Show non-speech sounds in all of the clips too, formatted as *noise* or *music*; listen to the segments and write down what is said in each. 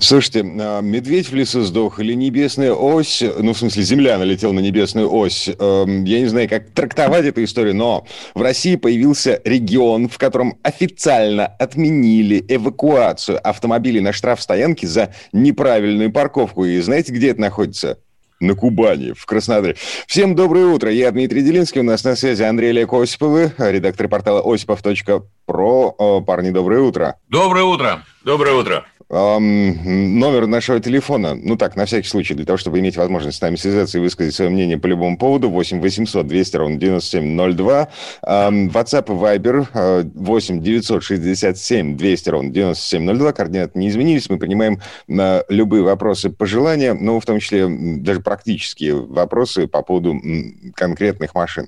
Слушайте, а, медведь в лесу сдох или небесная ось, ну, в смысле, земля налетела на небесную ось. Эм, я не знаю, как трактовать эту историю, но в России появился регион, в котором официально отменили эвакуацию автомобилей на штрафстоянке за неправильную парковку. И знаете, где это находится? на Кубани, в Краснодаре. Всем доброе утро. Я Дмитрий Делинский. У нас на связи Андрей Олег Осиповы, редактор портала осипов.про. Парни, доброе утро. Доброе утро. Доброе утро. Эм, номер нашего телефона, ну так, на всякий случай, для того, чтобы иметь возможность с нами связаться и высказать свое мнение по любому поводу, 8 800 200 ровно 9702. Эм, WhatsApp и Viber 8 967 200 ровно 9702. Координаты не изменились. Мы принимаем на любые вопросы, пожелания, ну, в том числе даже практические вопросы по поводу конкретных машин.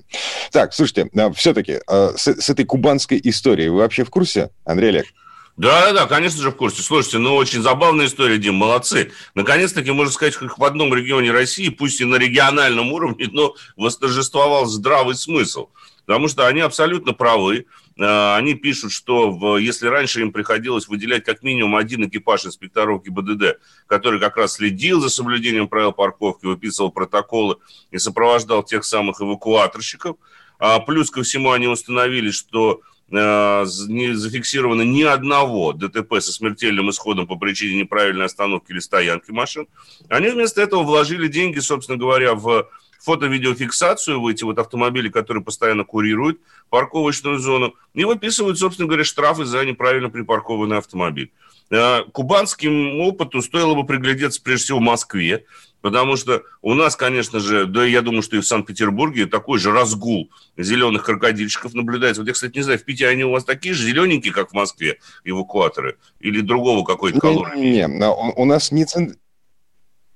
Так, слушайте, э, все-таки э, с, с этой кубанской историей вы вообще в курсе, Андрей Олег? Да, да, конечно же, в курсе. Слушайте, ну, очень забавная история, Дим, молодцы. Наконец-таки, можно сказать, как в одном регионе России, пусть и на региональном уровне, но восторжествовал здравый смысл. Потому что они абсолютно правы. Э, они пишут, что в, если раньше им приходилось выделять как минимум один экипаж инспекторов ГИБДД, который как раз следил за соблюдением правил парковки, выписывал протоколы и сопровождал тех самых эвакуаторщиков, а плюс ко всему они установили, что не зафиксировано ни одного ДТП со смертельным исходом по причине неправильной остановки или стоянки машин. Они вместо этого вложили деньги, собственно говоря, в фото-видеофиксацию в эти вот автомобили, которые постоянно курируют парковочную зону, и выписывают, собственно говоря, штрафы за неправильно припаркованный автомобиль. Э, кубанским опыту стоило бы приглядеться прежде всего в Москве, Потому что у нас, конечно же, да я думаю, что и в Санкт-Петербурге такой же разгул зеленых крокодильчиков наблюдается. Вот я, кстати, не знаю, в Питере они у вас такие же зелененькие, как в Москве, эвакуаторы? Или другого какой-то колор? Не, не, у нас не...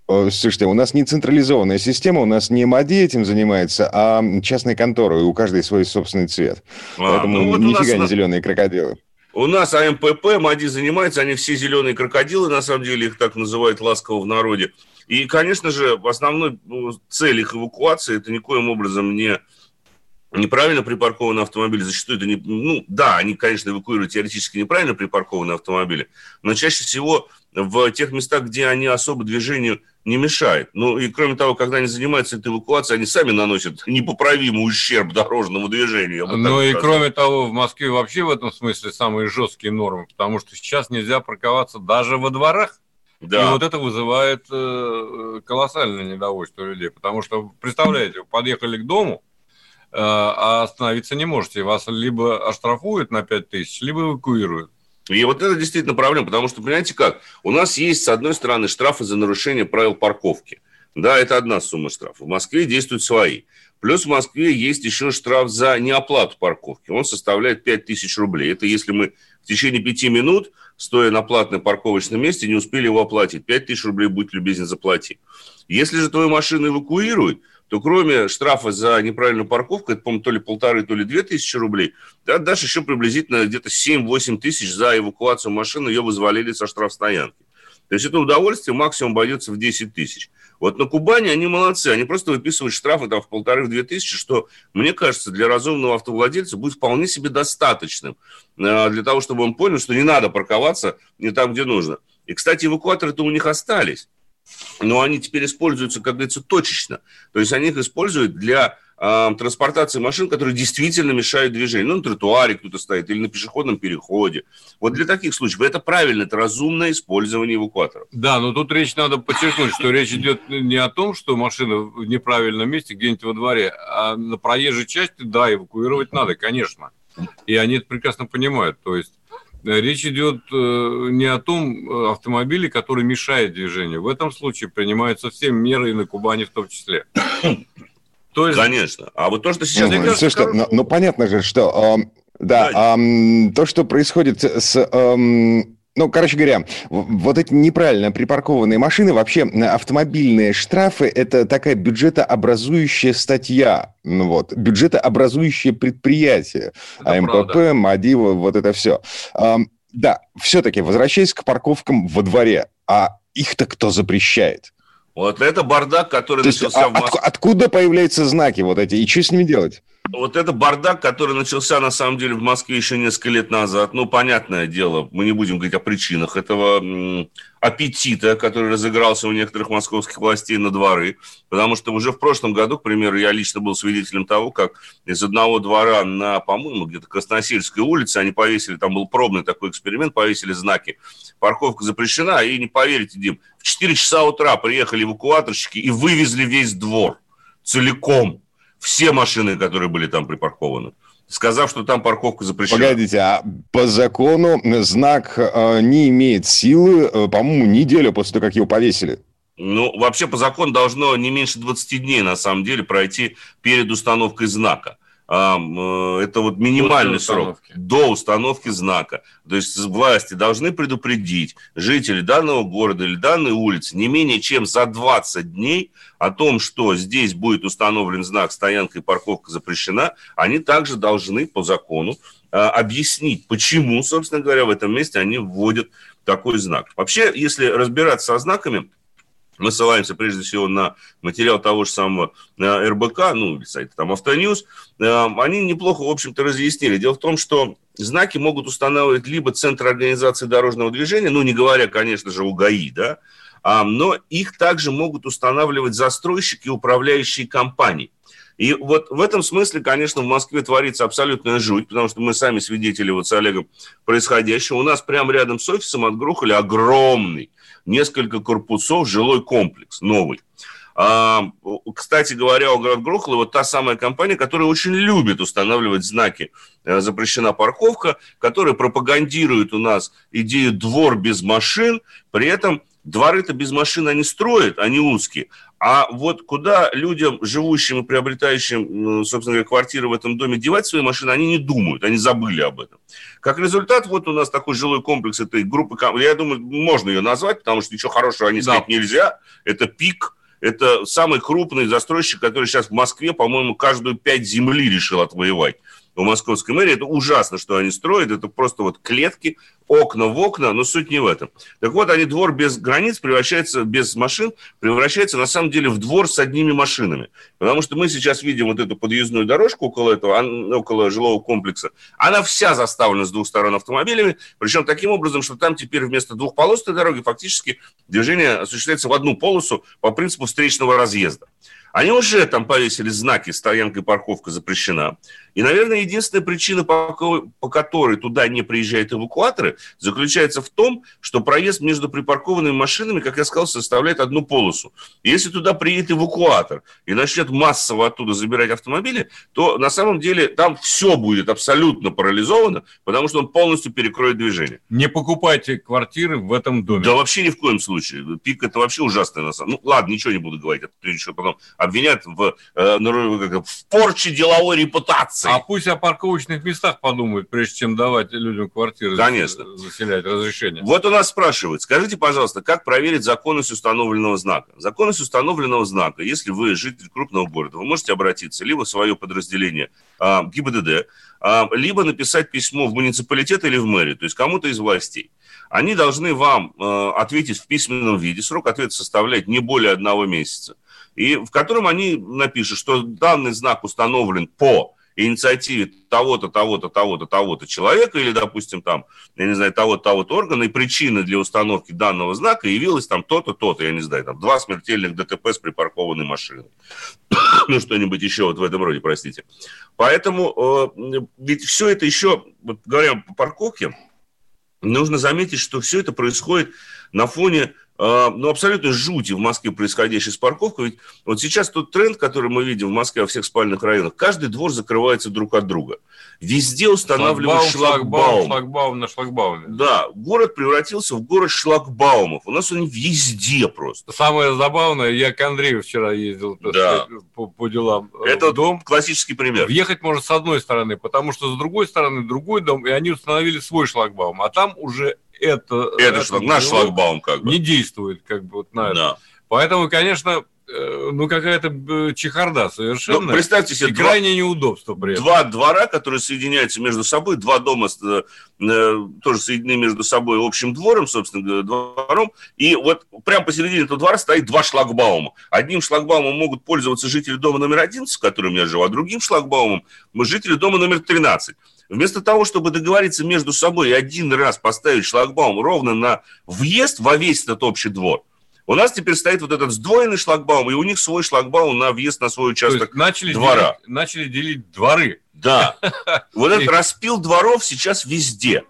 Слушайте, у нас не централизованная система, у нас не МАДИ этим занимается, а частная контора, и у каждой свой собственный цвет. А, Поэтому ну вот нифига не зеленые крокодилы. У нас АМПП, МАДИ занимается, они все зеленые крокодилы, на самом деле их так называют ласково в народе. И, конечно же, основной ну, цель их эвакуации – это никоим образом не неправильно припаркованные автомобили, зачастую это не... Ну, да, они, конечно, эвакуируют теоретически неправильно припаркованные автомобили, но чаще всего в тех местах, где они особо движению не мешают. Ну, и кроме того, когда они занимаются этой эвакуацией, они сами наносят непоправимый ущерб дорожному движению. Ну, и кроме того, в Москве вообще в этом смысле самые жесткие нормы, потому что сейчас нельзя парковаться даже во дворах. Да. И вот это вызывает э, колоссальное недовольство людей, потому что, представляете, вы подъехали к дому, э, а остановиться не можете. Вас либо оштрафуют на 5 тысяч, либо эвакуируют. И вот это действительно проблема, потому что, понимаете как, у нас есть, с одной стороны, штрафы за нарушение правил парковки. Да, это одна сумма штрафов. В Москве действуют свои. Плюс в Москве есть еще штраф за неоплату парковки. Он составляет 5000 рублей. Это если мы в течение пяти минут, стоя на платном парковочном месте, не успели его оплатить. 5000 рублей, будь любезен, заплати. Если же твою машину эвакуируют, то кроме штрафа за неправильную парковку, это, по-моему, то ли полторы, то ли две тысячи рублей, ты отдашь еще приблизительно где-то 7-8 тысяч за эвакуацию машины, ее вызволили со штрафстоянки. То есть это удовольствие максимум обойдется в 10 тысяч. Вот на Кубани они молодцы, они просто выписывают штрафы там в полторы-две тысячи, что, мне кажется, для разумного автовладельца будет вполне себе достаточным э, для того, чтобы он понял, что не надо парковаться не там, где нужно. И, кстати, эвакуаторы-то у них остались, но они теперь используются, как говорится, точечно. То есть они их используют для транспортации машин, которые действительно мешают движению. Ну, на тротуаре кто-то стоит или на пешеходном переходе. Вот для таких случаев это правильно, это разумное использование эвакуаторов. Да, но тут речь надо подчеркнуть, что речь идет не о том, что машина в неправильном месте где-нибудь во дворе, а на проезжей части, да, эвакуировать надо, конечно. И они это прекрасно понимают. То есть э, Речь идет э, не о том э, автомобиле, который мешает движению. В этом случае принимаются все меры и на Кубани в том числе. То есть... Конечно. А вот то, что сейчас... Ну, кажется, слушайте, ну, ну понятно же, что... Э, да, да. Э, то, что происходит с... Э, Ну, короче говоря, вот эти неправильно припаркованные машины, вообще автомобильные штрафы – это такая бюджетообразующая статья, ну, вот, бюджетообразующее предприятие. Это АМПП, правда. МАДИВа, вот это все. Да, все-таки возвращаясь к парковкам во дворе, а их-то кто запрещает? Вот это бардак, который То начался есть, в Москве. От, откуда появляются знаки вот эти, и что с ними делать? Вот это бардак, который начался на самом деле в Москве еще несколько лет назад. Ну, понятное дело, мы не будем говорить о причинах этого аппетита, который разыгрался у некоторых московских властей на дворы. Потому что уже в прошлом году, к примеру, я лично был свидетелем того, как из одного двора на, по-моему, где-то Красносельской улице они повесили, там был пробный такой эксперимент, повесили знаки. Парковка запрещена, и не поверите, Дим, в 4 часа утра приехали эвакуаторщики и вывезли весь двор целиком все машины, которые были там припаркованы сказав, что там парковка запрещена. Погодите, а по закону знак э, не имеет силы, э, по-моему, неделю после того, как его повесили. Ну, вообще по закону должно не меньше 20 дней, на самом деле, пройти перед установкой знака. Э, это вот минимальный срок до установки знака. То есть власти должны предупредить жителей данного города или данной улицы не менее чем за 20 дней о том, что здесь будет установлен знак «Стоянка и парковка запрещена», они также должны по закону э, объяснить, почему, собственно говоря, в этом месте они вводят такой знак. Вообще, если разбираться со знаками, мы ссылаемся прежде всего на материал того же самого РБК, ну, или сайта там Автоньюз, э, они неплохо, в общем-то, разъяснили. Дело в том, что знаки могут устанавливать либо Центр организации дорожного движения, ну, не говоря, конечно же, УГАИ, да, а, но их также могут устанавливать застройщики и управляющие компании. И вот в этом смысле, конечно, в Москве творится абсолютная жуть, потому что мы сами свидетели вот с Олегом происходящего. У нас прямо рядом с офисом отгрохали огромный несколько корпусов, жилой комплекс новый. А, кстати говоря, у город Грохлы вот та самая компания, которая очень любит устанавливать знаки э, «Запрещена парковка», которая пропагандирует у нас идею «двор без машин», при этом дворы-то без машин они строят, они узкие, а вот куда людям, живущим и приобретающим, собственно говоря, квартиры в этом доме, девать свои машины, они не думают, они забыли об этом. Как результат, вот у нас такой жилой комплекс этой группы, я думаю, можно ее назвать, потому что ничего хорошего они сказать да. нельзя. Это пик, это самый крупный застройщик, который сейчас в Москве, по-моему, каждую пять земли решил отвоевать у московской мэрии. Это ужасно, что они строят. Это просто вот клетки, окна в окна, но суть не в этом. Так вот, они двор без границ превращается, без машин, превращается на самом деле в двор с одними машинами. Потому что мы сейчас видим вот эту подъездную дорожку около этого, около жилого комплекса. Она вся заставлена с двух сторон автомобилями, причем таким образом, что там теперь вместо двухполосной дороги фактически движение осуществляется в одну полосу по принципу встречного разъезда. Они уже там повесили знаки «Стоянка и парковка запрещена». И, наверное, единственная причина, по, которой туда не приезжают эвакуаторы, заключается в том, что проезд между припаркованными машинами, как я сказал, составляет одну полосу. И если туда приедет эвакуатор и начнет массово оттуда забирать автомобили, то на самом деле там все будет абсолютно парализовано, потому что он полностью перекроет движение. Не покупайте квартиры в этом доме. Да вообще ни в коем случае. Пик это вообще ужасное на самом. Ну ладно, ничего не буду говорить, прежде чем потом обвинят в, э, в порче деловой репутации. А пусть о парковочных местах подумают, прежде чем давать людям квартиры Конечно. заселять, разрешение. Вот у нас спрашивают, скажите, пожалуйста, как проверить законность установленного знака? Законность установленного знака, если вы житель крупного города, вы можете обратиться либо в свое подразделение э, ГИБДД, э, либо написать письмо в муниципалитет или в мэрию, то есть кому-то из властей. Они должны вам э, ответить в письменном виде, срок ответа составляет не более одного месяца и в котором они напишут, что данный знак установлен по инициативе того-то, того-то, того-то, того-то человека или, допустим, там, я не знаю, того-то, того-то органа, и причина для установки данного знака явилась там то-то, то-то, я не знаю, там, два смертельных ДТП с припаркованной машиной. *coughs* ну, что-нибудь еще вот в этом роде, простите. Поэтому э, ведь все это еще, вот, говоря по парковке, нужно заметить, что все это происходит на фоне ну, абсолютно жути в Москве происходящей с парковкой. Ведь вот сейчас тот тренд, который мы видим в Москве во всех спальных районах, каждый двор закрывается друг от друга. Везде устанавливают шлагбаум. Шлагбаум, шлагбаум на шлагбауме. Да, город превратился в город шлагбаумов. У нас они везде просто. Самое забавное, я к Андрею вчера ездил да. по, по делам. Э, Это дом. классический пример. Въехать можно с одной стороны, потому что с другой стороны другой дом, и они установили свой шлагбаум. А там уже это, это шаг, наш шлагбаум как бы. не действует как бы вот на да. это. Поэтому, конечно, ну, какая-то э, чехарда совершенно. Ну, представьте себе, и два, крайнее неудобство при этом. Два двора, которые соединяются между собой, два дома э, э, тоже соединены между собой общим двором, собственно, двором, и вот прямо посередине этого двора стоит два шлагбаума. Одним шлагбаумом могут пользоваться жители дома номер 11, в котором я живу, а другим шлагбаумом мы жители дома номер 13. Вместо того, чтобы договориться между собой и один раз поставить шлагбаум ровно на въезд во весь этот общий двор, у нас теперь стоит вот этот сдвоенный шлагбаум, и у них свой шлагбаум на въезд на свой участок начали двора. Делить, начали делить дворы. Да. *laughs* Вот этот распил дворов сейчас везде.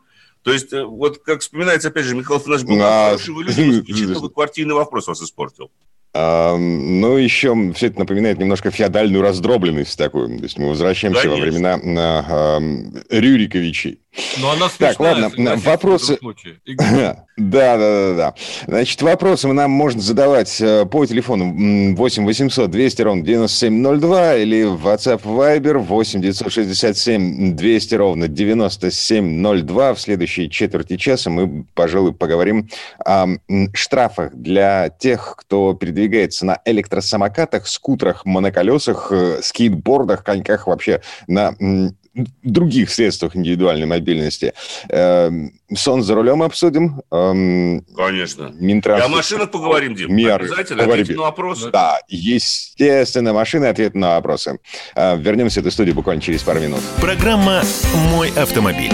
То есть, э, вот как вспоминается, опять же, Михаил Фанаш был хороший, вы люди, квартирный вопрос вас испортил. Ну, еще все это напоминает немножко феодальную раздробленность такую. То есть мы возвращаемся Конечно. во времена э, Рюриковичей. Но она Так, ладно, вопросы... Да, да, да, да. Значит, вопросы нам можно задавать э, по телефону 8 800 200 ровно 9702 или в WhatsApp Viber 8 967 200 ровно 9702. В следующей четверти часа мы, пожалуй, поговорим о штрафах для тех, кто передвигается на электросамокатах, скутерах, моноколесах, э, скейтбордах, коньках, вообще на других средствах индивидуальной мобильности. Эм, сон за рулем обсудим. Эм, Конечно. Минтранс... И о машинах поговорим, Дим. Мер Обязательно ответим на вопросы. Да, естественно, машины, ответ на вопросы. Э, вернемся в эту студию буквально через пару минут. Программа «Мой автомобиль».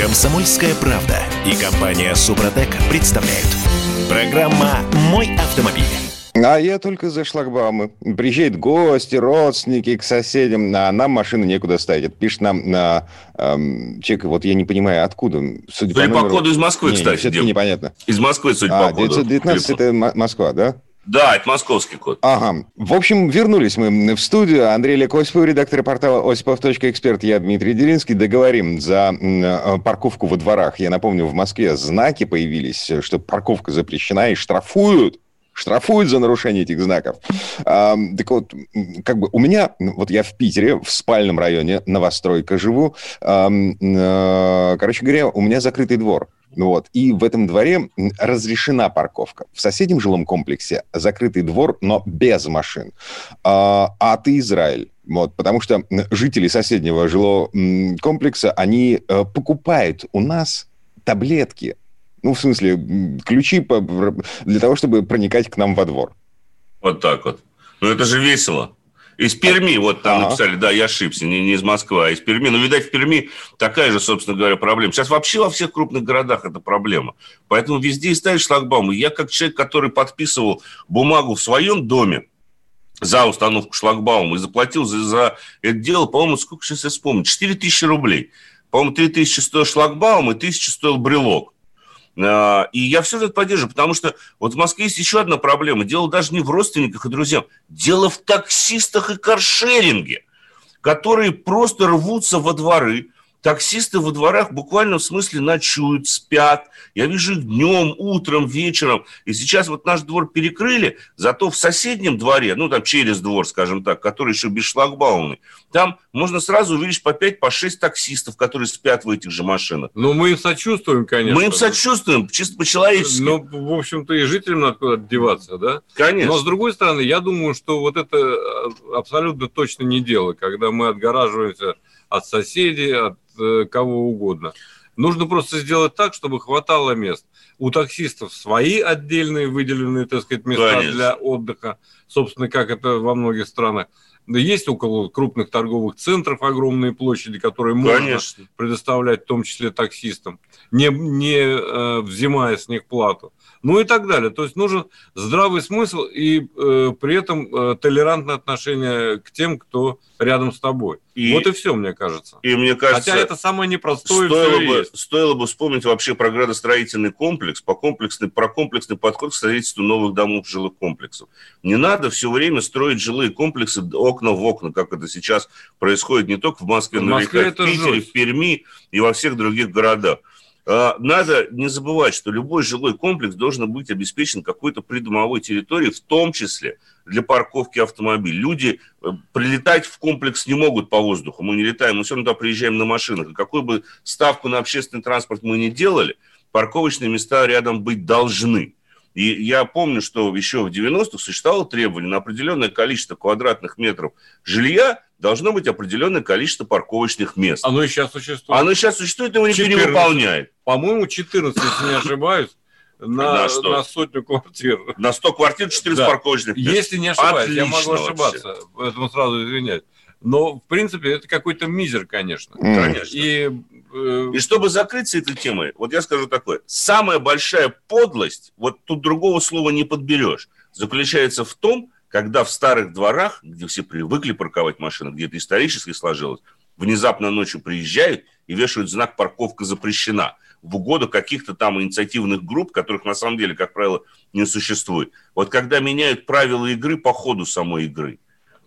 Комсомольская правда и компания Супротек представляют. Программа «Мой автомобиль». А я только за шлагбаумы. Приезжают гости, родственники к соседям, а нам машину некуда ставить. Это пишет нам на эм, человек, вот я не понимаю, откуда. Судя, судя по, номеру... коду из Москвы, не, кстати. Все-таки непонятно. Из Москвы, судя а, по коду. 919 это Москва, да? Да, это московский код. Ага. В общем, вернулись мы в студию. Андрей Олег редактор портала осипов.эксперт. Я Дмитрий Делинский. Договорим за э, парковку во дворах. Я напомню, в Москве знаки появились, что парковка запрещена и штрафуют штрафуют за нарушение этих знаков. А, так вот, как бы у меня, вот я в Питере, в спальном районе, новостройка живу. А, а, короче говоря, у меня закрытый двор. Вот. И в этом дворе разрешена парковка. В соседнем жилом комплексе закрытый двор, но без машин. А, а ты Израиль. Вот, потому что жители соседнего жилого комплекса, они э, покупают у нас таблетки ну, в смысле, ключи для того, чтобы проникать к нам во двор. Вот так вот. Ну, это же весело. Из Перми, вот там ага. написали, да, я ошибся, не, не из Москвы, а из Перми. Но, видать, в Перми такая же, собственно говоря, проблема. Сейчас вообще во всех крупных городах это проблема. Поэтому везде и ставишь шлагбаум. И я, как человек, который подписывал бумагу в своем доме, за установку шлагбаума и заплатил за, за это дело, по-моему, сколько сейчас я вспомню, 4 тысячи рублей. По-моему, 3 тысячи стоил шлагбаум и 1000 стоил брелок. А, и я все это поддерживаю, потому что вот в Москве есть еще одна проблема. Дело даже не в родственниках и друзьях. Дело в таксистах и каршеринге, которые просто рвутся во дворы, таксисты во дворах буквально в смысле ночуют, спят. Я вижу их днем, утром, вечером. И сейчас вот наш двор перекрыли, зато в соседнем дворе, ну там через двор, скажем так, который еще без шлагбаумный, там можно сразу увидеть по 5, по 6 таксистов, которые спят в этих же машинах. Ну, мы им сочувствуем, конечно. Мы им сочувствуем, чисто по-человечески. Ну, в общем-то, и жителям надо куда-то деваться, да? Конечно. Но, с другой стороны, я думаю, что вот это э, абсолютно точно не дело, когда мы отгораживаемся от соседей, от э, кого угодно. Нужно просто сделать так, чтобы хватало мест. У таксистов свои отдельные выделенные, так сказать, места Конечно. для отдыха, собственно, как это во многих странах. Есть около крупных торговых центров огромные площади, которые можно предоставлять, в том числе таксистам, не, не э, взимая с них плату. Ну и так далее. То есть нужен здравый смысл и э, при этом э, толерантное отношение к тем, кто рядом с тобой. И, вот и все, мне кажется. И мне кажется, Хотя это самое непростое. Стоило бы, есть. стоило бы вспомнить вообще про градостроительный комплекс, по комплексный, про комплексный подход к строительству новых домов жилых комплексов. Не надо все время строить жилые комплексы окна в окна, как это сейчас происходит не только в Москве, в но и в Питере, жесть. в Перми и во всех других городах. А, надо не забывать, что любой жилой комплекс должен быть обеспечен какой-то придомовой территорией, в том числе для парковки автомобилей. Люди э, прилетать в комплекс не могут по воздуху. Мы не летаем, мы все равно туда приезжаем на машинах. Какую бы ставку на общественный транспорт мы не делали, парковочные места рядом быть должны. И я помню, что еще в 90-х существовало требование на определенное количество квадратных метров жилья должно быть определенное количество парковочных мест. Оно и сейчас существует. Оно сейчас существует, его никто 14, не выполняет. По-моему, 14, если не ошибаюсь. На, на, на сотню квартир. На 100 квартир 14 да. парковочных мест. Если не ошибаюсь, Отлично я могу ошибаться, вообще. поэтому сразу извиняюсь. Но, в принципе, это какой-то мизер, конечно. Конечно. И. и чтобы закрыться этой темой, вот я скажу такое. Самая большая подлость, вот тут другого слова не подберешь, заключается в том, когда в старых дворах, где все привыкли парковать машины, где это исторически сложилось, внезапно ночью приезжают и вешают знак «парковка запрещена» в угоду каких-то там инициативных групп, которых на самом деле, как правило, не существует. Вот когда меняют правила игры по ходу самой игры,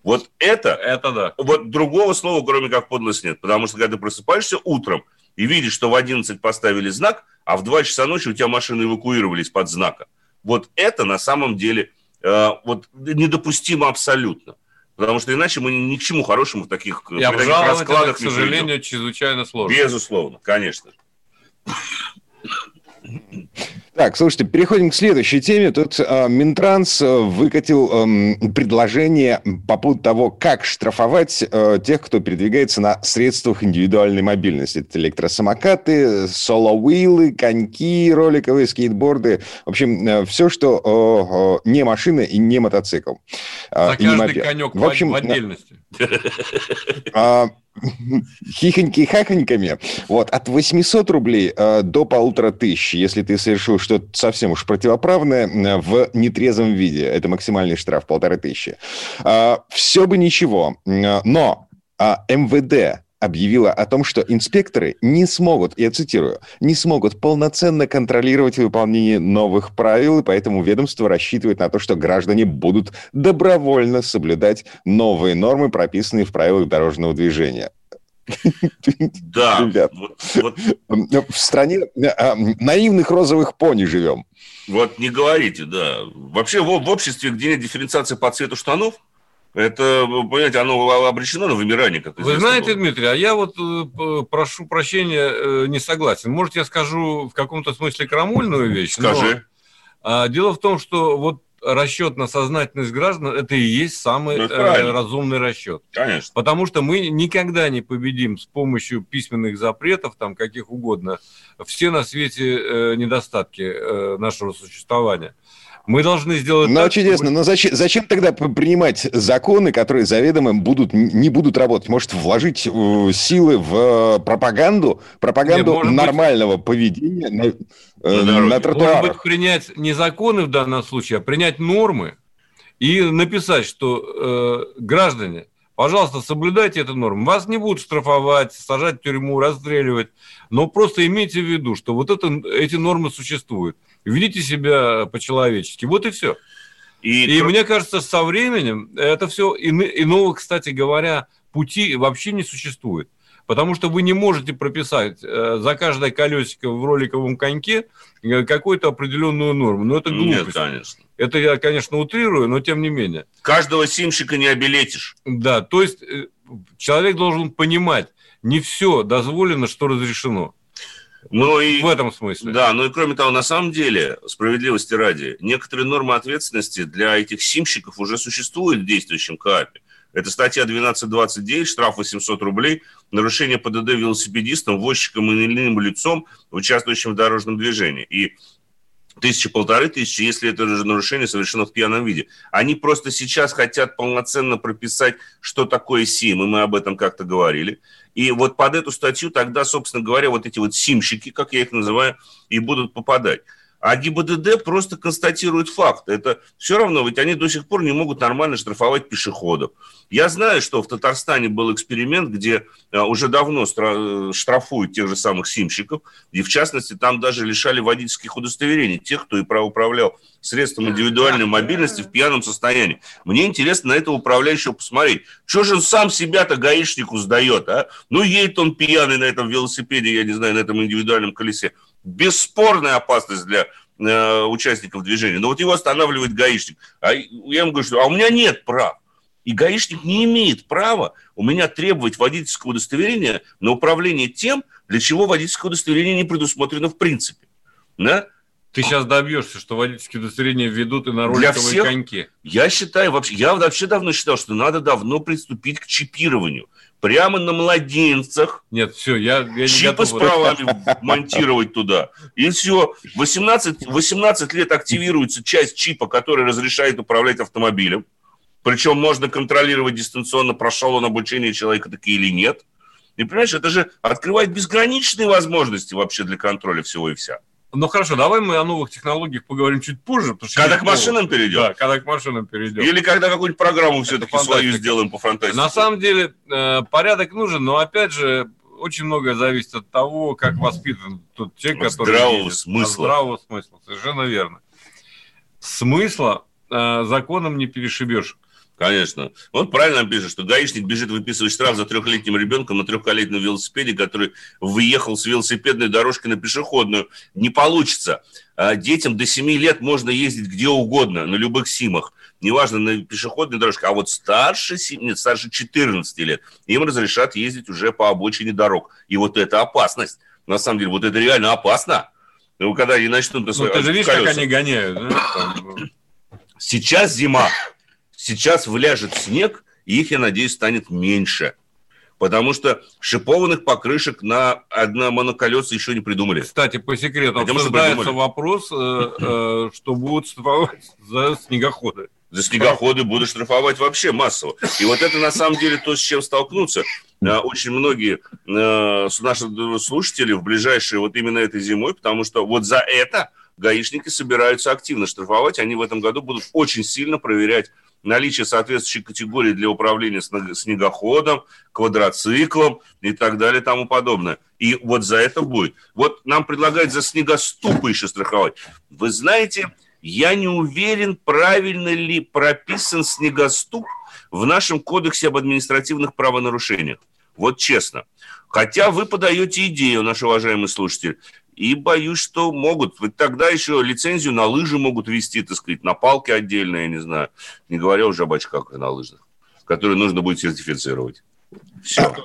вот это, это да. Вот другого слова, кроме как подлость, нет. Потому что когда ты просыпаешься утром и видишь, что в 11 поставили знак, а в 2 часа ночи у тебя машины эвакуировались под знаком. Вот это на самом деле Э, вот недопустимо абсолютно. Потому что иначе мы ни к чему хорошему в таких, И таких раскладах, это, к сожалению, чрезвычайно сложно. Безусловно, конечно. Так, слушайте, переходим к следующей теме. Тут э, Минтранс э, выкатил э, предложение по поводу того, как штрафовать э, тех, кто передвигается на средствах индивидуальной мобильности. Это электросамокаты, соло-уилы, коньки, роликовые скейтборды. В общем, э, все, что э, э, не машина и не мотоцикл. Э, За каждый конек в, общем, в отдельности. Э, хихоньки-хахоньками, вот, от 800 рублей э, до полутора тысяч, если ты совершил что-то совсем уж противоправное в нетрезвом виде. Это максимальный штраф, полторы тысячи. Э, все бы ничего, но э, МВД объявила о том, что инспекторы не смогут, я цитирую, не смогут полноценно контролировать выполнение новых правил, и поэтому ведомство рассчитывает на то, что граждане будут добровольно соблюдать новые нормы, прописанные в правилах дорожного движения. Да. В стране а, наивных розовых пони живем. Вот не говорите, да. Вообще в обществе, где нет дифференциации по цвету штанов, это, понимаете, оно обречено на вымирание, как Вы знаете, было. Дмитрий, а я вот э, прошу прощения, э, не согласен. Может, я скажу в каком-то смысле крамольную вещь? Скажи. Но, а, дело в том, что вот расчет на сознательность граждан – это и есть самый ну, э, разумный расчет. Конечно. Потому что мы никогда не победим с помощью письменных запретов, там каких угодно, все на свете э, недостатки э, нашего существования. Мы должны сделать... Ну, так, чудесно. Чтобы... Но зачем, зачем тогда принимать законы, которые заведомо будут, не будут работать? Может, вложить э, силы в э, пропаганду, пропаганду Нет, нормального быть... поведения на, э, на, на тротуарах? Может быть, принять не законы в данном случае, а принять нормы и написать, что э, граждане, Пожалуйста, соблюдайте эту норму. Вас не будут штрафовать, сажать в тюрьму, расстреливать. Но просто имейте в виду, что вот это, эти нормы существуют. Ведите себя по-человечески. Вот и все. И, и мне кажется, со временем это все, иного, кстати говоря, пути вообще не существует. Потому что вы не можете прописать э, за каждое колесико в роликовом коньке э, какую-то определенную норму. Но это глупость. Нет, конечно. Это я, конечно, утрирую, но тем не менее. Каждого симщика не обелетишь. Да, то есть э, человек должен понимать, не все дозволено, что разрешено. Ну и, в этом смысле. Да, ну и кроме того, на самом деле, справедливости ради, некоторые нормы ответственности для этих симщиков уже существуют в действующем КАПе. Это статья 1229, штраф 800 рублей, нарушение ПДД велосипедистам, возчикам и иным лицом, участвующим в дорожном движении. И тысячи, полторы тысячи, если это же нарушение совершено в пьяном виде. Они просто сейчас хотят полноценно прописать, что такое СИМ, и мы об этом как-то говорили. И вот под эту статью тогда, собственно говоря, вот эти вот симщики, как я их называю, и будут попадать. А ГИБДД просто констатирует факт. Это все равно, ведь они до сих пор не могут нормально штрафовать пешеходов. Я знаю, что в Татарстане был эксперимент, где а, уже давно штрафуют тех же самых симщиков, и в частности там даже лишали водительских удостоверений тех, кто и управлял средством индивидуальной мобильности в пьяном состоянии. Мне интересно на этого управляющего посмотреть. Что же он сам себя-то гаишнику сдает, а? Ну, едет он пьяный на этом велосипеде, я не знаю, на этом индивидуальном колесе бесспорная опасность для э, участников движения. Но вот его останавливает гаишник. А я ему говорю, что а у меня нет прав. И гаишник не имеет права у меня требовать водительского удостоверения на управление тем, для чего водительское удостоверение не предусмотрено в принципе. Да? Ты сейчас добьешься, что водительские удостоверения введут и на роликовые всех, коньки. Я считаю, вообще, я вообще давно считал, что надо давно приступить к чипированию прямо на младенцах. Нет, все, я, я не Чипы с правами монтировать туда. И все. 18, 18 лет активируется часть чипа, который разрешает управлять автомобилем. Причем можно контролировать дистанционно, прошел он обучение человека такие или нет. И понимаешь, это же открывает безграничные возможности вообще для контроля всего и вся. Ну хорошо, давай мы о новых технологиях поговорим чуть позже. Потому что когда к машинам перейдем? Да, когда к машинам перейдем. Или когда какую-нибудь программу все-таки свою сделаем по фантастике. На самом деле э, порядок нужен, но опять же очень многое зависит от того, как воспитан тот человек, который здравого ездит. смысла. От здравого смысла, совершенно верно. Смысла э, законом не перешибешь. Конечно. Он правильно пишет, что гаишник бежит выписывать штраф за трехлетним ребенком на трехколетнем велосипеде, который выехал с велосипедной дорожки на пешеходную. Не получится. А детям до 7 лет можно ездить где угодно, на любых симах. Неважно, на пешеходной дорожке. А вот старше, 7, нет, старше 14 лет им разрешат ездить уже по обочине дорог. И вот это опасность. На самом деле, вот это реально опасно. Ну, когда они начнут... Ну, ты же видишь, колеса. как они гоняют. Да? Сейчас зима сейчас вляжет снег, и их, я надеюсь, станет меньше. Потому что шипованных покрышек на одно моноколеса еще не придумали. Кстати, по секрету Хотя обсуждается вопрос, э, э, *clears throat* что будут штрафовать за снегоходы. За снегоходы будут штрафовать вообще массово. И вот это на самом деле то, с чем столкнуться. Э, очень многие наши слушатели в ближайшие вот именно этой зимой, потому что вот за это гаишники собираются активно штрафовать. Они в этом году будут очень сильно проверять наличие соответствующей категории для управления снегоходом, квадроциклом и так далее и тому подобное. И вот за это будет. Вот нам предлагают за снегоступы еще страховать. Вы знаете, я не уверен, правильно ли прописан снегоступ в нашем кодексе об административных правонарушениях. Вот честно. Хотя вы подаете идею, наш уважаемый слушатель, и боюсь, что могут. Ведь тогда еще лицензию на лыжи могут вести, так сказать, на палки отдельно, я не знаю. Не говоря уже об очках на лыжах, которые нужно будет сертифицировать. Все.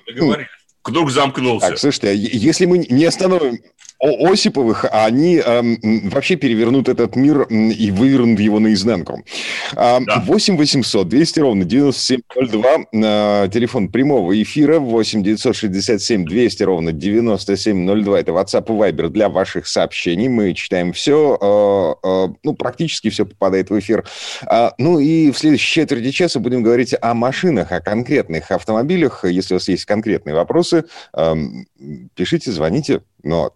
Круг замкнулся. Так, слушайте, а если мы не остановим Осиповых, они э, вообще перевернут этот мир и вывернут его наизнанку. Э, да. 8 800 200 ровно 9702, э, телефон прямого эфира 8 967 200 ровно 9702, это WhatsApp и Viber для ваших сообщений, мы читаем все, э, э, ну, практически все попадает в эфир. Э, ну и в следующей четверти часа будем говорить о машинах, о конкретных автомобилях, если у вас есть конкретные вопросы, э, пишите, звоните, ну,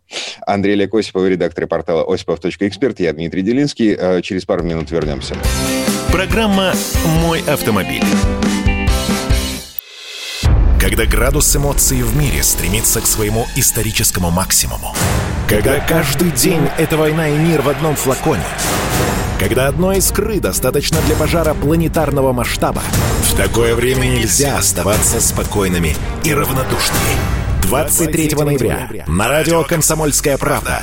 Андрей Олег Осипов, редактор портала осипов.эксперт. Я Дмитрий Делинский. Э, через пару минут вернемся. Программа «Мой автомобиль». Когда градус эмоций в мире стремится к своему историческому максимуму. Когда каждый день — это война и мир в одном флаконе. Когда одной искры достаточно для пожара планетарного масштаба. В такое время нельзя оставаться спокойными и равнодушными. 23 ноября на радио «Комсомольская правда»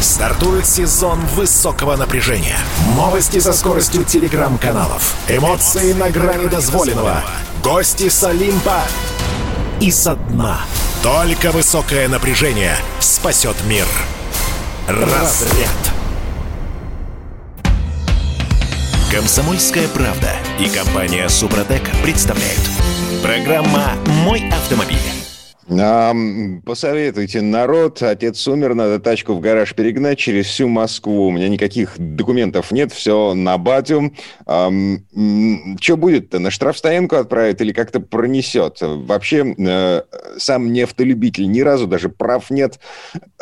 стартует сезон высокого напряжения. Новости со скоростью телеграм-каналов. Эмоции на грани дозволенного. Гости с Олимпа и со дна. Только высокое напряжение спасет мир. Разряд. Комсомольская правда и компания Супротек представляют. Программа «Мой автомобиль». Посоветуйте, народ, отец умер, надо тачку в гараж перегнать через всю Москву. У меня никаких документов нет, все на батю. Что будет-то, на штрафстоянку отправят или как-то пронесет? Вообще, э, сам не автолюбитель ни разу, даже прав нет.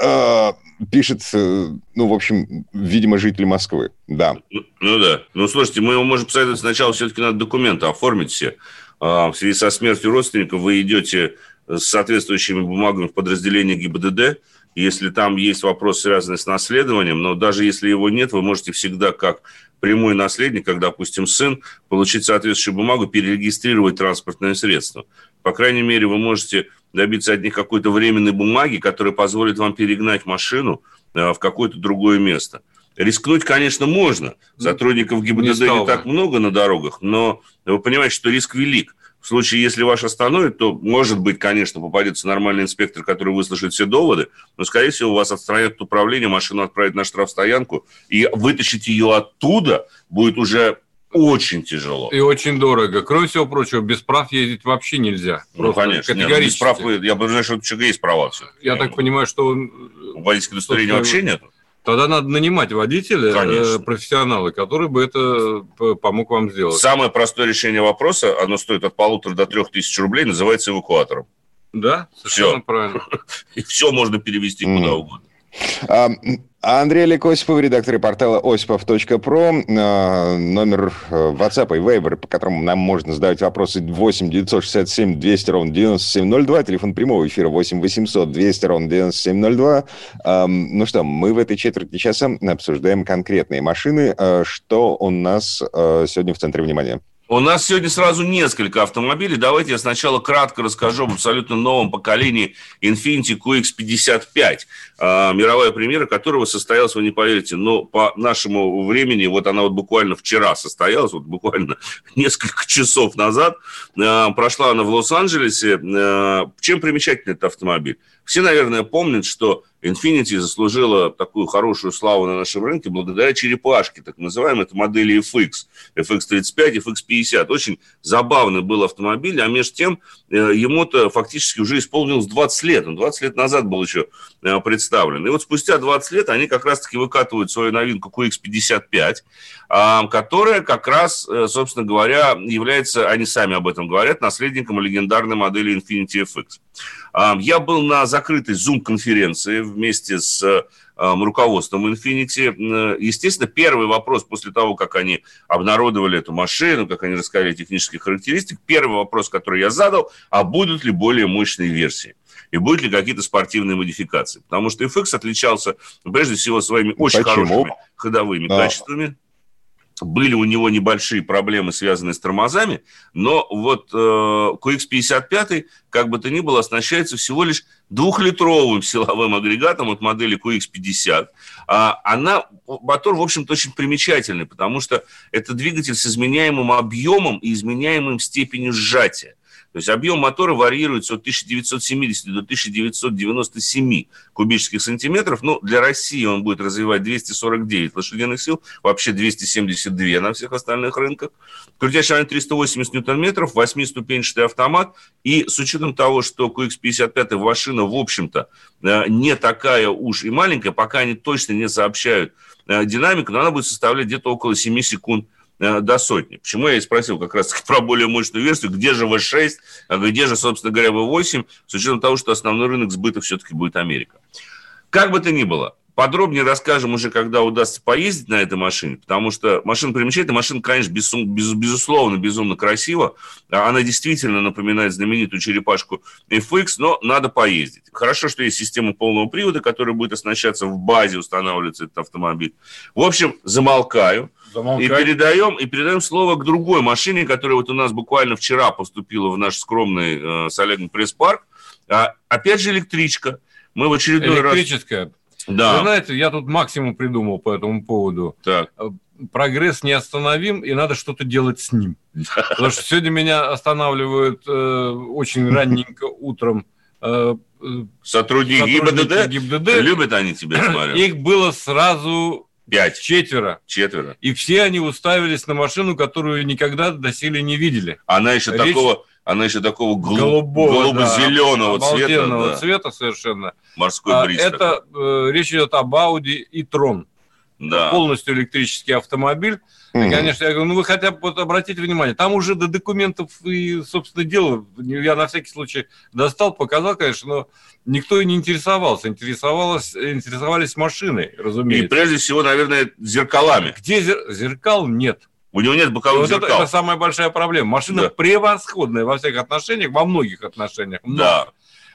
Э, пишет, э, ну, в общем, видимо, житель Москвы, да. Ну, ну да. Ну, слушайте, мы его можем посоветовать сначала все-таки надо документы оформить все. А, в связи со смертью родственников вы идете с соответствующими бумагами в подразделение ГИБДД, если там есть вопрос, связанный с наследованием, но даже если его нет, вы можете всегда как прямой наследник, как, допустим, сын, получить соответствующую бумагу, перерегистрировать транспортное средство. По крайней мере, вы можете добиться от них какой-то временной бумаги, которая позволит вам перегнать машину э, в какое-то другое место. Рискнуть, конечно, можно. Сотрудников ГИБДД не, не так много на дорогах, но вы понимаете, что риск велик. В случае, если ваш остановит, то, может быть, конечно, попадется нормальный инспектор, который выслушает все доводы, но, скорее всего, вас отстранят от управления, машину отправят на штрафстоянку, и вытащить ее оттуда будет уже очень тяжело. И очень дорого. Кроме всего прочего, без прав ездить вообще нельзя. Ну, конечно. Нет, без прав, я понимаю, что человека есть права. Все. Я так понимаю, что... Водительское удостоверения вообще нет? Тогда надо нанимать водителя, э, Конечно. профессионала, который бы это помог вам сделать. Самое простое решение вопроса, оно стоит от полутора до трех тысяч рублей, называется эвакуатором. Да, совершенно все. правильно. *laughs* И все можно перевести куда угодно. Андрей Олег Осипов, редактор портала осипов.про. А, номер э, WhatsApp и Viber, по которому нам можно задавать вопросы 8 967 200 ровно 9702. Телефон прямого эфира 8 800 200 ровно 9702. Ну что, мы в этой четверти часа обсуждаем конкретные машины. А, что у нас э, сегодня в центре внимания? У нас сегодня сразу несколько автомобилей. Давайте я сначала кратко расскажу об абсолютно новом поколении Infiniti QX55, а, мировая премьера которого состоялась, вы не поверите, но по нашему времени, вот она вот буквально вчера состоялась, вот буквально *laughs* несколько часов назад, а, прошла она в Лос-Анджелесе. А, чем примечательный этот автомобиль? Все, наверное, помнят, что Infinity заслужила такую хорошую славу на нашем рынке благодаря черепашке, так называемой, это модели FX, FX35, FX50. Очень забавный был автомобиль, а между тем э, ему-то фактически уже исполнилось 20 лет. Он 20 лет назад был еще э, представлен. И вот спустя 20 лет они как раз-таки выкатывают свою новинку QX55, а, которая как раз, э, собственно говоря, является, они сами об этом говорят, наследником легендарной модели Infinity FX. Я был на закрытой Zoom-конференции вместе с руководством Infinity. Естественно, первый вопрос после того, как они обнародовали эту машину, как они рассказали о технических характеристиках, первый вопрос, который я задал, а будут ли более мощные версии? и будут ли какие-то спортивные модификации. Потому что FX отличался прежде всего своими очень Почему? хорошими ходовыми а. качествами были у него небольшие проблемы, связанные с тормозами, но вот э, QX55, как бы то ни было, оснащается всего лишь двухлитровым силовым агрегатом от модели QX50. А, она, мотор, в общем-то, очень примечательный, потому что это двигатель с изменяемым объемом и изменяемым степенью сжатия. То есть объем мотора варьируется от 1970 до 1997 кубических сантиметров. Ну, для России он будет развивать 249 лошадиных сил, вообще 272 на всех остальных рынках. Крутящий момент 380 ньютон-метров, 8-ступенчатый автомат. И с учетом того, что QX55 машина, в общем-то, э, не такая уж и маленькая, пока они точно не сообщают э, динамику, но она будет составлять где-то около 7 секунд до сотни. Почему я и спросил как раз *laughs* про более мощную версию, где же V6, а где же, собственно говоря, V8, с учетом того, что основной рынок сбыта все-таки будет Америка. Как бы то ни было, подробнее расскажем уже, когда удастся поездить на этой машине, потому что машина примечательная, машина, конечно, безум, без, безусловно, безумно красива. Она действительно напоминает знаменитую черепашку FX, но надо поездить. Хорошо, что есть система полного привода, которая будет оснащаться в базе, устанавливается этот автомобиль. В общем, замолкаю. И передаем, и передаем слово к другой машине, которая вот у нас буквально вчера поступила в наш скромный э, с Олегом пресс-парк. А, опять же электричка. Мы в очередной Электрическая. раз... Да. Вы знаете, я тут максимум придумал по этому поводу. Так. Э, прогресс неостановим, и надо что-то делать с ним. Потому что сегодня меня останавливают э, очень ранненько утром э, э Сотрудники, ГИБДД? ГИБДД. Любят они тебя, смотрю. Их было сразу Пять. Четверо. Четверо. И все они уставились на машину, которую никогда доселе не видели. Она еще Речь... такого, она еще такого гол... голубого, голубо-зеленого да, цвета. Да. цвета совершенно. Морской бриз. А это э, речь идет об Audi и Трон. Да. полностью электрический автомобиль. Mm. И, конечно, я говорю, ну вы хотя бы вот обратите внимание, там уже до документов и, собственно, дело, я на всякий случай достал, показал, конечно, но никто и не интересовался. Интересовалось, интересовались машиной, разумеется. И прежде всего, наверное, зеркалами. Где зер... зеркал нет. У него нет боковых вот зеркал. Это, это самая большая проблема. Машина да. превосходная во всех отношениях, во многих отношениях. Но да.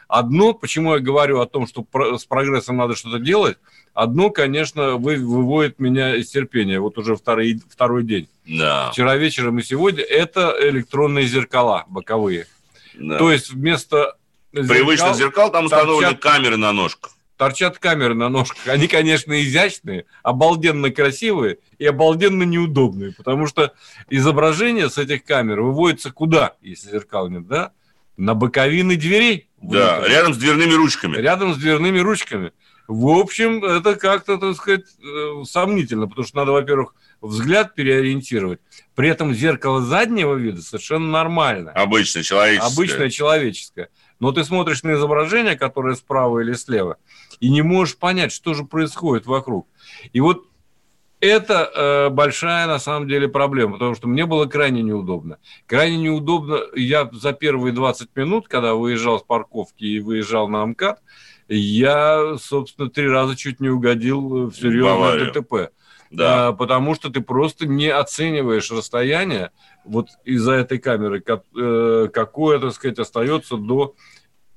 Одно, почему я говорю о том, что с прогрессом надо что-то делать, одно, конечно, вы, выводит меня из терпения. Вот уже второй, второй день. Да. Вчера вечером и сегодня это электронные зеркала боковые. Да. То есть вместо зеркал, привычных зеркал там установлены торчат, камеры на ножках. Торчат камеры на ножках. Они, конечно, изящные, обалденно красивые и обалденно неудобные, потому что изображение с этих камер выводится куда, если зеркал нет, да? На боковины дверей. Да, рядом с дверными ручками. Рядом с дверными ручками. В общем, это как-то, так сказать, э, сомнительно, потому что надо, во-первых, взгляд переориентировать. При этом зеркало заднего вида совершенно нормально. Обычное человеческое. Обычное человеческое. Но ты смотришь на изображение, которое справа или слева, и не можешь понять, что же происходит вокруг. И вот это э, большая на самом деле проблема, потому что мне было крайне неудобно. Крайне неудобно, я за первые 20 минут, когда выезжал с парковки и выезжал на МКАД, я, собственно, три раза чуть не угодил в серьезное ДТП. Да. А, потому что ты просто не оцениваешь расстояние вот из-за этой камеры, как, э, какое, так сказать, остается до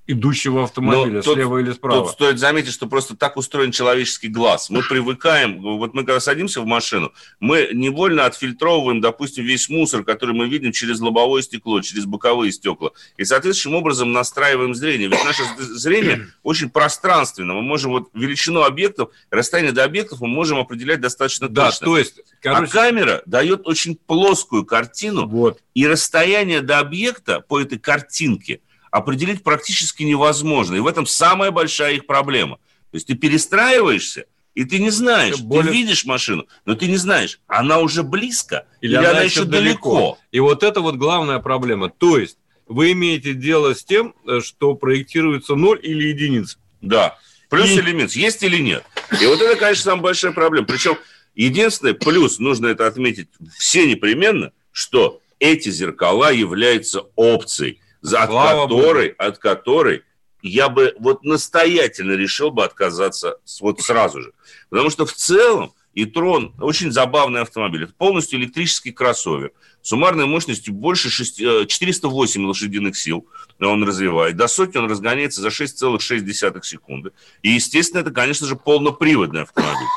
идущего автомобиля, Но слева тут, или справа. Тут стоит заметить, что просто так устроен человеческий глаз. Мы привыкаем, вот мы когда садимся в машину, мы невольно отфильтровываем, допустим, весь мусор, который мы видим через лобовое стекло, через боковые стекла. И соответствующим образом настраиваем зрение. Ведь наше зрение *clears throat* очень пространственно. Мы можем вот величину объектов, расстояние до объектов мы можем определять достаточно да, точно. то есть, короче... А камера дает очень плоскую картину, вот. и расстояние до объекта по этой картинке – определить практически невозможно. И в этом самая большая их проблема. То есть ты перестраиваешься, и ты не знаешь, Более... ты видишь машину, но ты не знаешь, она уже близко или, или она, она еще далеко. далеко. И вот это вот главная проблема. То есть вы имеете дело с тем, э, что проектируется ноль или единица. Да. Плюс и... или минус. Есть или нет. И вот это, конечно, самая большая проблема. Причем единственный плюс, нужно это отметить все непременно, что эти зеркала являются опцией за, от которой, от которой я бы вот настоятельно решил бы отказаться вот сразу же. Потому что в целом и Трон очень забавный автомобиль. Это полностью электрический кроссовер. Суммарной мощностью больше 6, 408 э, лошадиных сил он развивает. До сотни он разгоняется за 6,6 секунды. И, естественно, это, конечно же, полноприводный автомобиль.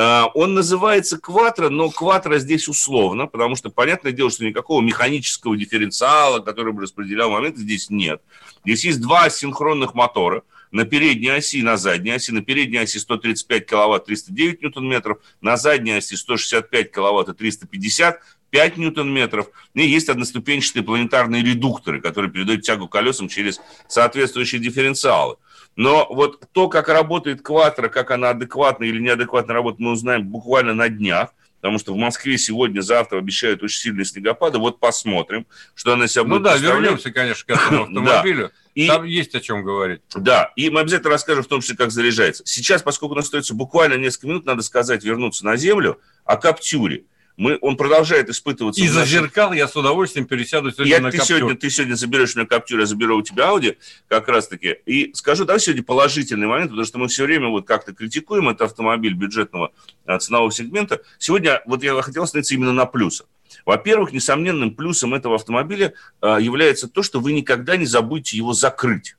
А, он называется кватро, но кватро здесь условно, потому что, понятное дело, что никакого механического дифференциала, который бы распределял моменты, здесь нет. Здесь есть два синхронных мотора на передней оси и на задней оси. На передней оси 135 киловатт 309 ньютон-метров, на задней оси 165 киловатт и 350 5 ньютон-метров. И есть одноступенчатые планетарные редукторы, которые передают тягу колесам через соответствующие дифференциалы. Но вот то, как работает кватро, как она адекватно или неадекватно работает, мы узнаем буквально на днях. Потому что в Москве сегодня, завтра обещают очень сильные снегопады. Вот посмотрим, что она себя ну будет Ну да, вернемся, конечно, к этому *coughs* автомобилю. И, Там есть о чем говорить. Да, и мы обязательно расскажем в том числе, как заряжается. Сейчас, поскольку у нас остается буквально несколько минут, надо сказать, вернуться на землю о Каптюре мы, он продолжает испытываться. Из-за нашем... зеркал я с удовольствием пересяду сегодня я, на ты Сегодня, ты сегодня заберешь у меня Каптюр, я заберу у тебя Ауди как раз-таки. И скажу, давай сегодня положительный момент, потому что мы все время вот как-то критикуем этот автомобиль бюджетного а, ценового сегмента. Сегодня вот я хотел остановиться именно на плюсах. Во-первых, несомненным плюсом этого автомобиля а, является то, что вы никогда не забудете его закрыть.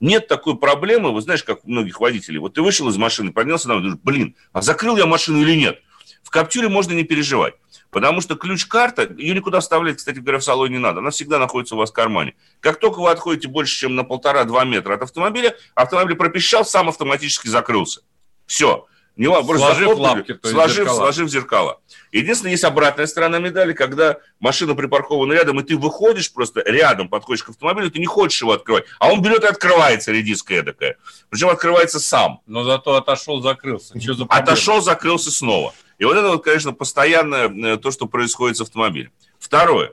Нет такой проблемы, вы знаешь, как у многих водителей. Вот ты вышел из машины, поднялся на думаешь, блин, а закрыл я машину или нет? В Каптюре можно не переживать, потому что ключ-карта, ее никуда вставлять, кстати говоря, в салоне не надо, она всегда находится у вас в кармане. Как только вы отходите больше, чем на полтора-два метра от автомобиля, автомобиль пропищал, сам автоматически закрылся. Все. Не, сложив лапки, сложив, зеркала. сложив зеркала. Единственное, есть обратная сторона медали, когда машина припаркована рядом, и ты выходишь просто рядом, подходишь к автомобилю, ты не хочешь его открывать, а он берет и открывается, редиска эдакая. Причем открывается сам. Но зато отошел, закрылся. Что за отошел, закрылся снова. И вот это вот, конечно, постоянное э, то, что происходит с автомобилем. Второе.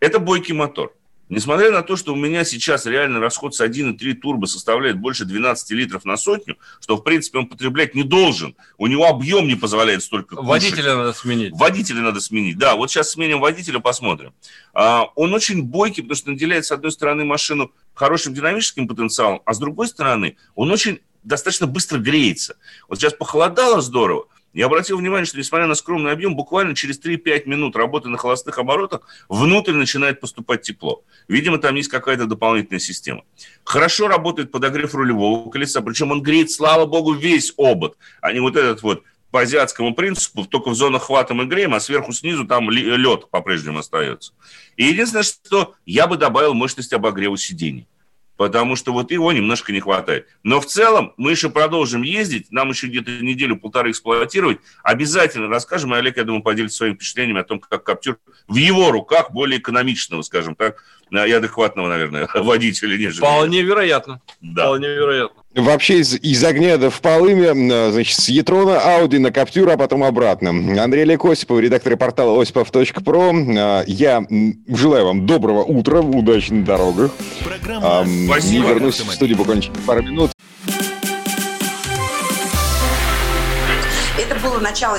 Это бойкий мотор. Несмотря на то, что у меня сейчас реальный расход с 1,3 турбо составляет больше 12 литров на сотню, что, в принципе, он потреблять не должен. У него объем не позволяет столько кушать. Водителя надо сменить. Водителя надо сменить, да. Вот сейчас сменим водителя, посмотрим. А, он очень бойкий, потому что наделяет, с одной стороны, машину хорошим динамическим потенциалом, а с другой стороны, он очень достаточно быстро греется. Вот сейчас похолодало здорово, я обратил внимание, что несмотря на скромный объем, буквально через 3-5 минут работы на холостых оборотах внутрь начинает поступать тепло. Видимо, там есть какая-то дополнительная система. Хорошо работает подогрев рулевого колеса, причем он греет, слава богу, весь обод, а не вот этот вот по азиатскому принципу, только в зонах хвата мы греем, а сверху снизу там лед по-прежнему остается. И единственное, что я бы добавил мощность обогрева сидений потому что вот его немножко не хватает. Но в целом мы еще продолжим ездить, нам еще где-то неделю-полторы эксплуатировать. Обязательно расскажем, и Олег, я думаю, поделится своими впечатлениями о том, как Каптюр в его руках более экономичного, скажем так, и адекватного, наверное, *laughs* водителя, нежели... Вполне вероятно. Да. Вполне вероятно. Вообще из, из огня в полыми, значит, с Ятрона, Ауди на Каптюр, а потом обратно. Андрей Олег Осипов, редактор портала осипов.про. Я желаю вам доброго утра, удачи на дорогах. Программа Спасибо. Вернусь в студию буквально через пару минут. Это было начало.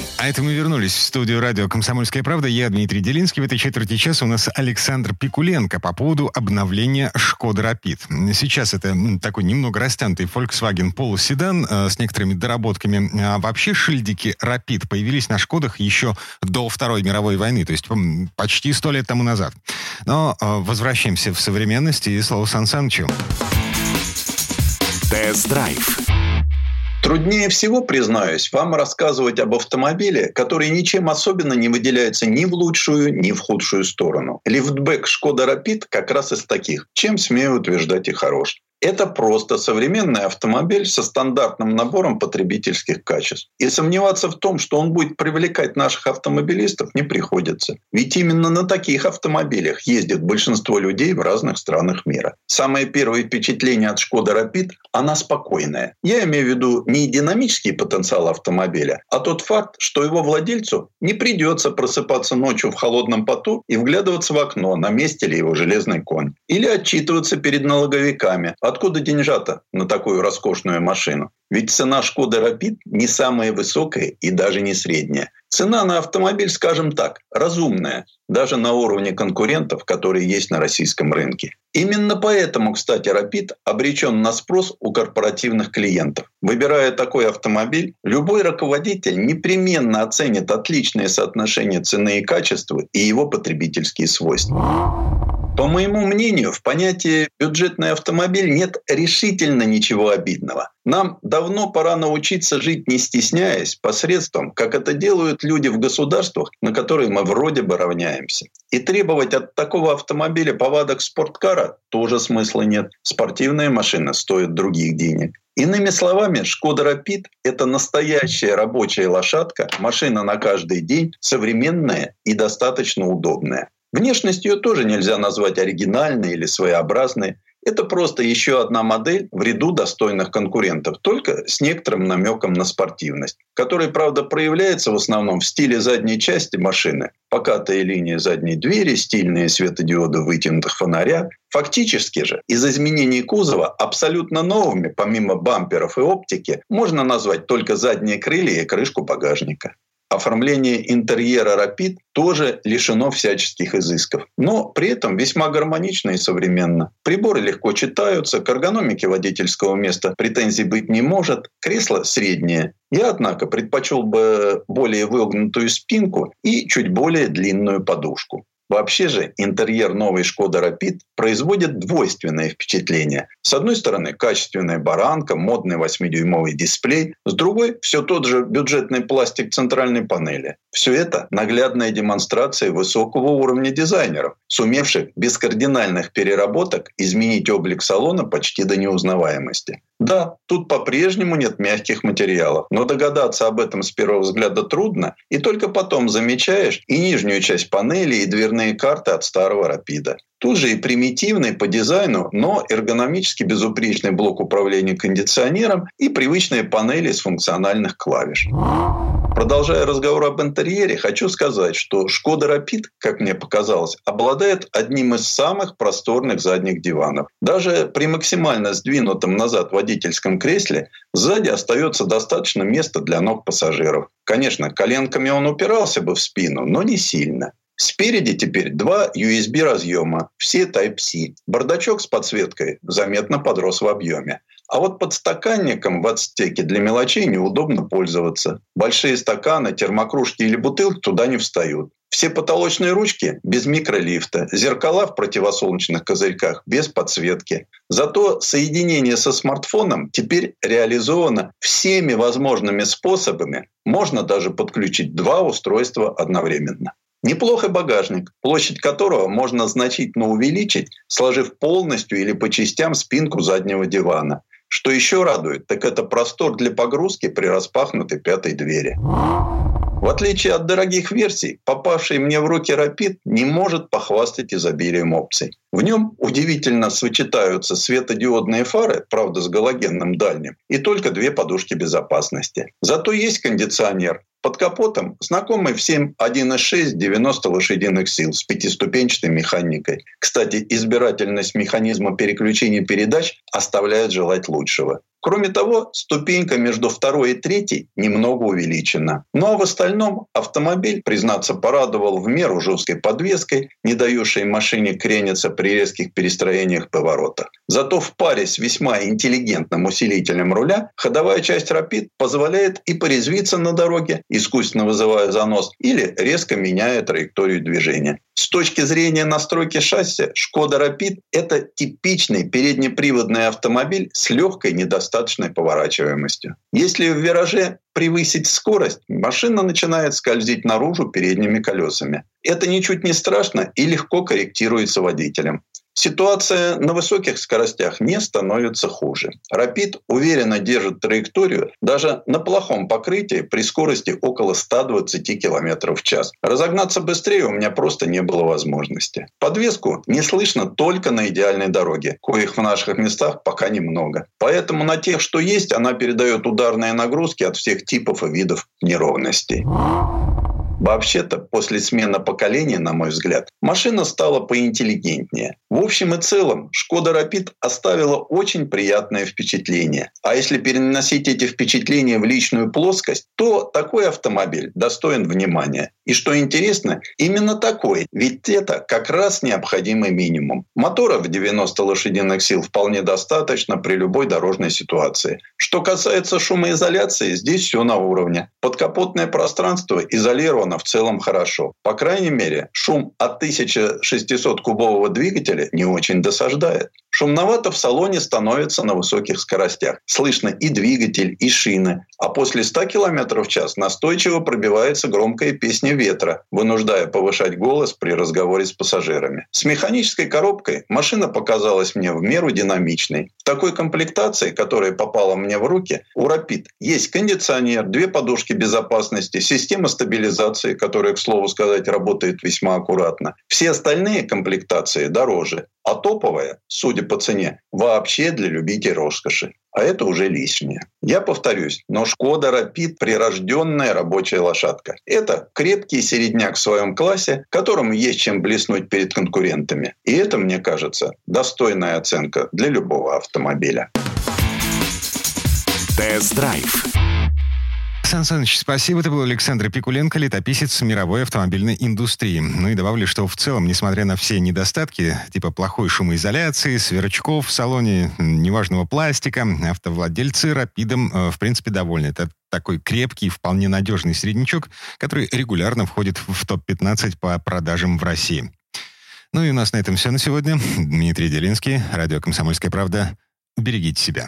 А это мы вернулись в студию радио «Комсомольская правда». Я Дмитрий Делинский. В этой четверти часа у нас Александр Пикуленко по поводу обновления «Шкода Рапид». Сейчас это такой немного растянутый Volkswagen Polo седан э, с некоторыми доработками. А вообще шильдики Рапид появились на «Шкодах» еще до Второй мировой войны, то есть почти сто лет тому назад. Но э, возвращаемся в современность и слово Сан Санычу. Тест-драйв Труднее всего, признаюсь, вам рассказывать об автомобиле, который ничем особенно не выделяется ни в лучшую, ни в худшую сторону. Лифтбэк Шкода Рапид как раз из таких, чем смею утверждать и хорош. Это просто современный автомобиль со стандартным набором потребительских качеств. И сомневаться в том, что он будет привлекать наших автомобилистов, не приходится. Ведь именно на таких автомобилях ездит большинство людей в разных странах мира. Самое первое впечатление от Шкода Rapid – она спокойная. Я имею в виду не динамический потенциал автомобиля, а тот факт, что его владельцу не придется просыпаться ночью в холодном поту и вглядываться в окно, на месте ли его железный конь. Или отчитываться перед налоговиками Откуда деньжата на такую роскошную машину? Ведь цена Шкода Рапид не самая высокая и даже не средняя. Цена на автомобиль, скажем так, разумная, даже на уровне конкурентов, которые есть на российском рынке. Именно поэтому, кстати, Рапид обречен на спрос у корпоративных клиентов. Выбирая такой автомобиль, любой руководитель непременно оценит отличное соотношение цены и качества и его потребительские свойства. По моему мнению, в понятии «бюджетный автомобиль» нет решительно ничего обидного. Нам давно пора научиться жить не стесняясь, посредством, как это делают люди в государствах, на которые мы вроде бы равняемся. И требовать от такого автомобиля повадок спорткара тоже смысла нет. Спортивная машина стоит других денег. Иными словами, Шкода Рапид – это настоящая рабочая лошадка, машина на каждый день, современная и достаточно удобная. Внешность ее тоже нельзя назвать оригинальной или своеобразной. Это просто еще одна модель в ряду достойных конкурентов, только с некоторым намеком на спортивность, которая, правда, проявляется в основном в стиле задней части машины. Покатая линия задней двери, стильные светодиоды вытянутых фонаря. Фактически же из изменений кузова абсолютно новыми, помимо бамперов и оптики, можно назвать только задние крылья и крышку багажника оформление интерьера Rapid тоже лишено всяческих изысков, но при этом весьма гармонично и современно. Приборы легко читаются, к эргономике водительского места претензий быть не может, кресло среднее. Я, однако, предпочел бы более выгнутую спинку и чуть более длинную подушку. Вообще же интерьер новой Шкода Rapid производит двойственное впечатление. С одной стороны, качественная баранка, модный 8-дюймовый дисплей. С другой, все тот же бюджетный пластик центральной панели. Все это наглядная демонстрация высокого уровня дизайнеров, сумевших без кардинальных переработок изменить облик салона почти до неузнаваемости. Да, тут по-прежнему нет мягких материалов, но догадаться об этом с первого взгляда трудно, и только потом замечаешь и нижнюю часть панели, и дверные карты от старого рапида. Тут же и примитивный по дизайну, но эргономически безупречный блок управления кондиционером и привычные панели с функциональных клавиш. Продолжая разговор об интерьере, хочу сказать, что Шкода Rapid, как мне показалось, обладает одним из самых просторных задних диванов. Даже при максимально сдвинутом назад водительском кресле сзади остается достаточно места для ног пассажиров. Конечно, коленками он упирался бы в спину, но не сильно. Спереди теперь два USB разъема, все Type-C. Бардачок с подсветкой заметно подрос в объеме. А вот под стаканником в отстеке для мелочей неудобно пользоваться. Большие стаканы, термокружки или бутылки туда не встают. Все потолочные ручки без микролифта, зеркала в противосолнечных козырьках без подсветки. Зато соединение со смартфоном теперь реализовано всеми возможными способами. Можно даже подключить два устройства одновременно. Неплохой багажник, площадь которого можно значительно увеличить, сложив полностью или по частям спинку заднего дивана. Что еще радует, так это простор для погрузки при распахнутой пятой двери. В отличие от дорогих версий, попавший мне в руки Rapid не может похвастать изобилием опций. В нем удивительно сочетаются светодиодные фары, правда с галогенным дальним, и только две подушки безопасности. Зато есть кондиционер, под капотом знакомый всем 1.6 90 лошадиных сил с пятиступенчатой механикой. Кстати, избирательность механизма переключения передач оставляет желать лучшего. Кроме того, ступенька между второй и третьей немного увеличена. Ну а в остальном автомобиль, признаться, порадовал в меру жесткой подвеской, не дающей машине крениться при резких перестроениях поворота. Зато в паре с весьма интеллигентным усилителем руля ходовая часть Rapid позволяет и порезвиться на дороге, искусственно вызывая занос, или резко меняя траекторию движения. С точки зрения настройки шасси, Шкода Rapid – это типичный переднеприводный автомобиль с легкой недостаточной поворачиваемостью. Если в вираже превысить скорость, машина начинает скользить наружу передними колесами. Это ничуть не страшно и легко корректируется водителем. Ситуация на высоких скоростях не становится хуже. Рапид уверенно держит траекторию даже на плохом покрытии при скорости около 120 км в час. Разогнаться быстрее у меня просто не было возможности. Подвеску не слышно только на идеальной дороге, коих в наших местах пока немного. Поэтому на тех, что есть, она передает ударные нагрузки от всех типов и видов неровностей. Вообще-то, после смены поколения, на мой взгляд, машина стала поинтеллигентнее. В общем и целом, Шкода Rapid оставила очень приятное впечатление. А если переносить эти впечатления в личную плоскость, то такой автомобиль достоин внимания. И что интересно, именно такой, ведь это как раз необходимый минимум. Мотора в 90 лошадиных сил вполне достаточно при любой дорожной ситуации. Что касается шумоизоляции, здесь все на уровне. Подкапотное пространство изолировано сделано в целом хорошо. По крайней мере, шум от 1600-кубового двигателя не очень досаждает. Шумновато в салоне становится на высоких скоростях. Слышно и двигатель, и шины. А после 100 км в час настойчиво пробивается громкая песня ветра, вынуждая повышать голос при разговоре с пассажирами. С механической коробкой машина показалась мне в меру динамичной. В такой комплектации, которая попала мне в руки, у Rapid есть кондиционер, две подушки безопасности, система стабилизации, которая, к слову сказать, работает весьма аккуратно. Все остальные комплектации дороже. А топовая, судя по цене, вообще для любителей роскоши. А это уже лишнее. Я повторюсь, но Шкода Рапид – прирожденная рабочая лошадка. Это крепкий середняк в своем классе, которому есть чем блеснуть перед конкурентами. И это, мне кажется, достойная оценка для любого автомобиля. Тест-драйв Сан Саныч, спасибо. Это был Александр Пикуленко, летописец мировой автомобильной индустрии. Ну и добавлю, что в целом, несмотря на все недостатки, типа плохой шумоизоляции, сверчков в салоне, неважного пластика, автовладельцы рапидом, э, в принципе, довольны. Это такой крепкий, вполне надежный среднячок, который регулярно входит в топ-15 по продажам в России. Ну и у нас на этом все на сегодня. Дмитрий Делинский, радио «Комсомольская правда». Берегите себя.